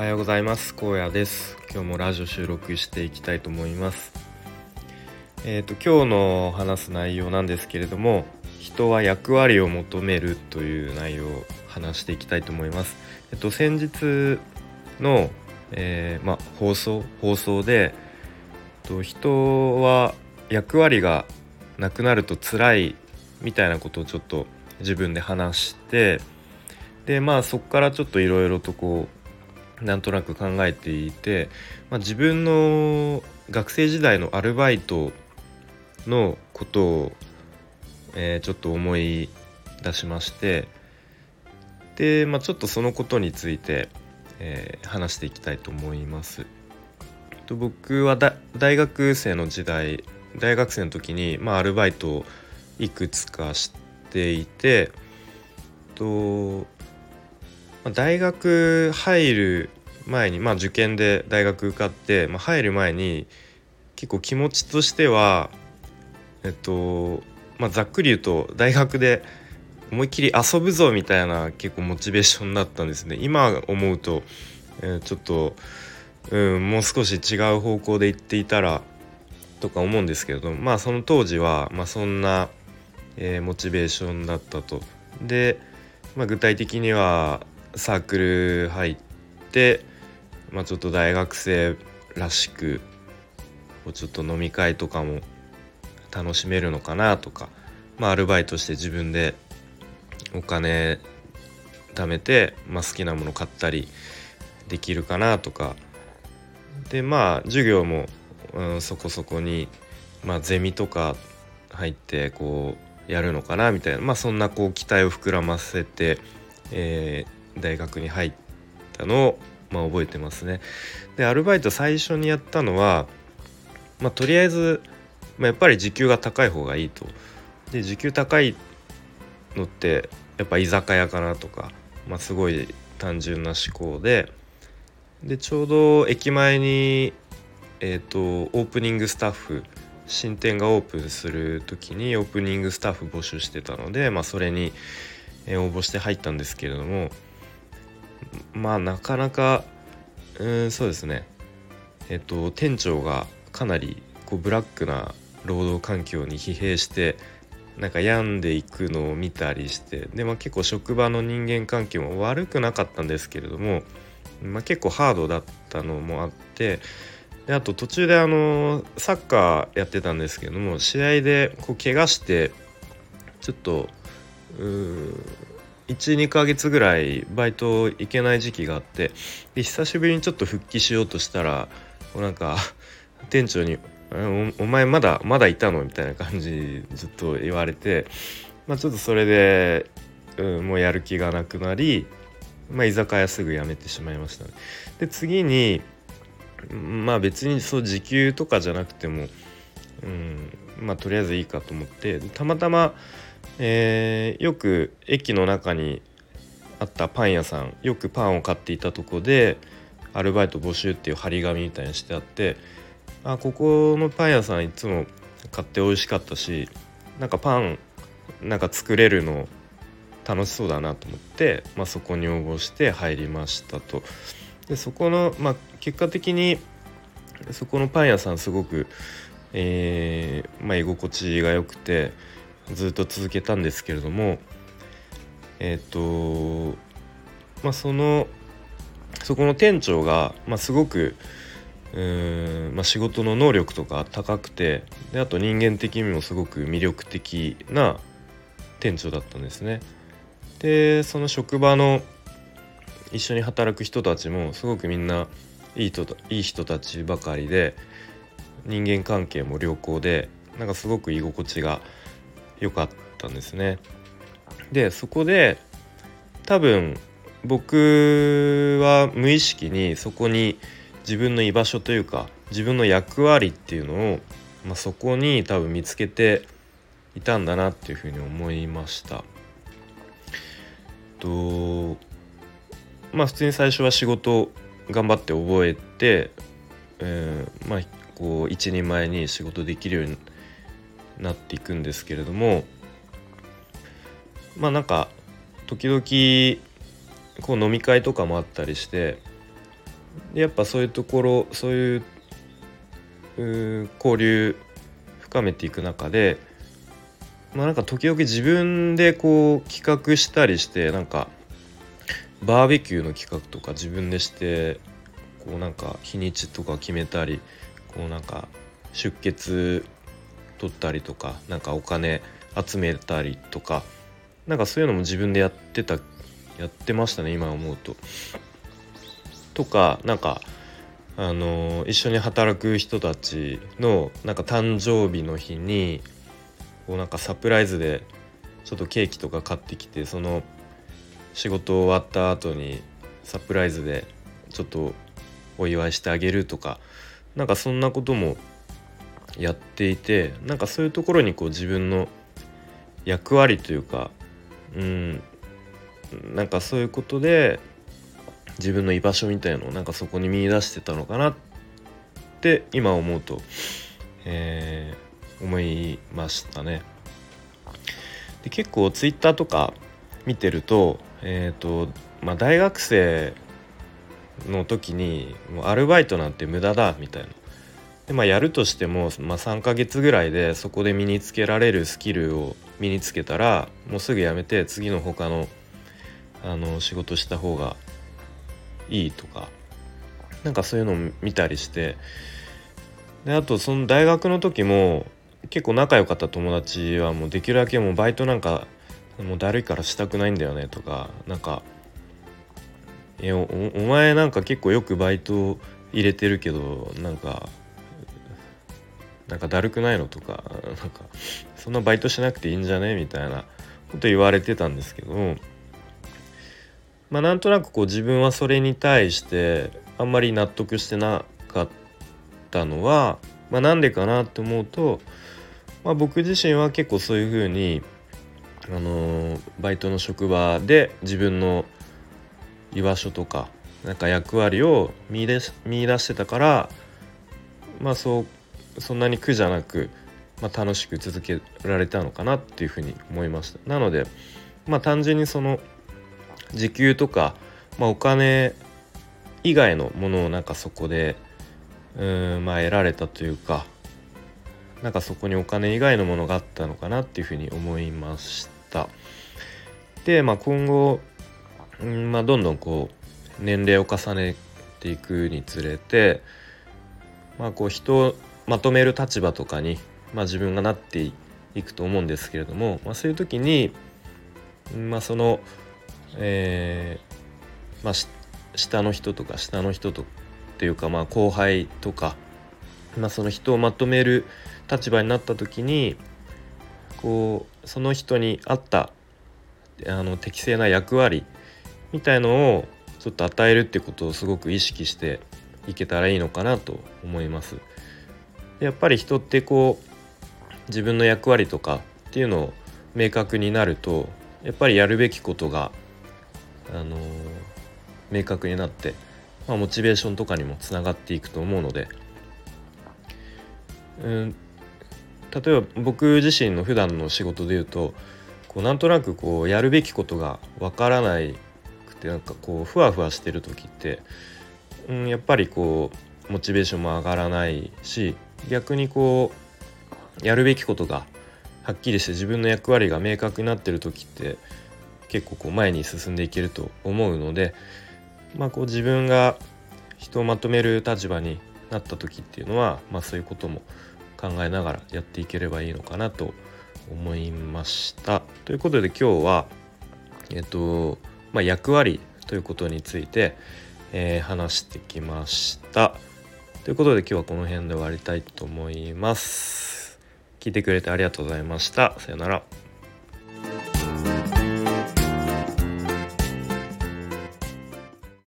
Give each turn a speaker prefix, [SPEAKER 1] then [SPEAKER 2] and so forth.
[SPEAKER 1] はようございます。荒野です。今日もラジオ収録していきたいと思います。えっ、ー、と今日の話す内容なんですけれども人は役割を求めるという内容を話していきたいと思います。えっ、と先日の、えー、ま放送放送でと人は役割がなくなると辛いみたいなことをちょっと自分で話してでまあそこからちょっといろいろとこうなんとなく考えていて、まあ、自分の学生時代のアルバイトのことを、えー、ちょっと思い出しましてで、まあ、ちょっとそのことについて、えー、話していきたいと思います。と僕は大学生の時代大学生の時に、まあ、アルバイトをいくつかしていてと大学入る前に、まあ、受験で大学受かって、まあ、入る前に結構気持ちとしてはえっとまあざっくり言うと大学で思いっきり遊ぶぞみたいな結構モチベーションだったんですね今思うと、えー、ちょっと、うん、もう少し違う方向で行っていたらとか思うんですけれどまあその当時は、まあ、そんな、えー、モチベーションだったと。で、まあ、具体的にはサークル入って、まあ、ちょっと大学生らしくちょっと飲み会とかも楽しめるのかなとか、まあ、アルバイトして自分でお金貯めて、まあ、好きなもの買ったりできるかなとか。でまあ授業も、うん、そこそこに、まあ、ゼミとか入ってこうやるのかなみたいな、まあ、そんなこう期待を膨らませて、え、大学に入ったのを、まあ、覚えてますね。でアルバイト最初にやったのは、まあ、とりあえず、まあ、やっぱり時給が高い方がいいと。で時給高いのってやっぱ居酒屋かなとか、まあ、すごい単純な思考ででちょうど駅前に、えーと、オープニングスタッフ新店がオープンする時にオープニングスタッフ募集してたので、まあ、それに応募して入ったんですけれどもまあなかなかうんそうですね。えっと店長がかなりこうブラックな労働環境に疲弊してなんか病んでいくのを見たりしてで、まあ、結構職場の人間関係も悪くなかったんですけれども、まあ、結構ハードだったのもあってであと途中であのサッカーやってたんですけども試合でこう怪我してちょっとう12ヶ月ぐらいバイト行けない時期があってで久しぶりにちょっと復帰しようとしたらなんか店長にお「お前まだまだいたの?」みたいな感じずっと言われて、まあ、ちょっとそれで、うん、もうやる気がなくなり、まあ、居酒屋すぐ辞めてしまいました、ね、で次にまあ別にそう時給とかじゃなくても、うん、まあとりあえずいいかと思ってたまたまえー、よく駅の中にあったパン屋さんよくパンを買っていたとこでアルバイト募集っていう張り紙みたいにしてあってあここのパン屋さんいつも買って美味しかったしなんかパンなんか作れるの楽しそうだなと思って、まあ、そこに応募して入りましたと。でそこの、まあ、結果的にそこのパン屋さんすごく、えーまあ、居心地が良くてずっと続けたんですけれどもえっ、とまあそのそこの店長が、まあ、すごくうーん、まあ、仕事の能力とか高くてであと人間的にもすごく魅力的な店長だったんですね。でその職場の一緒に働く人たちもすごくみんないい人いい人たちばかりで人間関係も良好でなんかすごく居心地が良かったんですね。でそこで多分僕は無意識にそこに自分の居場所というか自分の役割っていうのを、まあ、そこに多分見つけていたんだなっていうふうに思いました。とまあ普通に最初は仕事頑張って覚えて、えー、まあこう一人前に仕事できるようになっていくんですけれどもまあなんか時々こう飲み会とかもあったりしてやっぱそういうところそういう交流深めていく中でまあなんか時々自分でこう企画したりしてなんかバーベキューの企画とか自分でしてこうなんか日にちとか決めたりこうなんか出血取ったりとかなんかお金集めたりとかなんかそういうのも自分でやってたやってましたね今思うと。とかなんかあの一緒に働く人たちのなんか誕生日の日にこうなんかサプライズでちょっとケーキとか買ってきてその仕事終わった後にサプライズでちょっとお祝いしてあげるとかなんかそんなこともやっていてなんかそういうところにこう自分の役割というかうんなんかそういうことで自分の居場所みたいのをなんかそこに見出してたのかなって今思うと、えー、思いましたね。で結構ツイッターとか見てると,、えーとまあ、大学生の時にもうアルバイトなんて無駄だみたいな。でまあ、やるとしても、まあ、3ヶ月ぐらいでそこで身につけられるスキルを身につけたらもうすぐ辞めて次の他のあの仕事した方がいいとかなんかそういうのを見たりしてであとその大学の時も結構仲良かった友達はもうできるだけもうバイトなんかもうだるいからしたくないんだよねとかなんか「えおお前なんか結構よくバイト入れてるけどなんかなんかだるくないの?」とか「なんかそんなバイトしなくていいんじゃね?」みたいなこと言われてたんですけどまあなんとなくこう自分はそれに対してあんまり納得してなかったのは、まあ、なんでかなって思うと、まあ、僕自身は結構そういうふうに、あの、バイトの職場で自分の居場所とかなんか役割を見出し見出してたからまあそうそんなに苦じゃなく、まあ、楽しく続けられたのかなっていうふうに思いました。なのでまあ単純にその時給とか、まあ、お金以外のものをなんかそこでうんまあ得られたというかなんかそこにお金以外のものがあったのかなっていうふうに思いました。で、まあ、今後、うんまあ、どんどんこう年齢を重ねていくにつれて、まあ、こう人まとめる立場とかに、まあ、自分がなっていくと思うんですけれども、まあ、そういう時に、まあ、そのえー、まあ、下の人とか下の人とっていうかまあ後輩とか、まあ、その人をまとめる立場になった時にこうその人に合ったあの適正な役割みたいのをちょっと与えるってことをすごく意識していけたらいいのかなと思います。やっぱり人ってこう自分の役割とかっていうのを明確になるとやっぱりやるべきことがあの明確になって、まあ、モチベーションとかにもつながっていくと思うので、うん、例えば僕自身の普段の仕事で言うとこうなんとなくこうやるべきことがわからないくてなんかこうふわふわしてる時って、うん、やっぱりこうモチベーションも上がらないし逆にこうやるべきことがはっきりして自分の役割が明確になってる時って結構こう前に進んでいけると思うので、まあ、こう自分が人をまとめる立場になった時っていうのは、まあ、そういうことも考えながらやっていければいいのかなと思いました。ということで今日は、えっとまあ、役割ということについて、えー、話してきました。ということで今日はこの辺で終わりたいと思います。聞いてくれてありがとうございました。さよなら。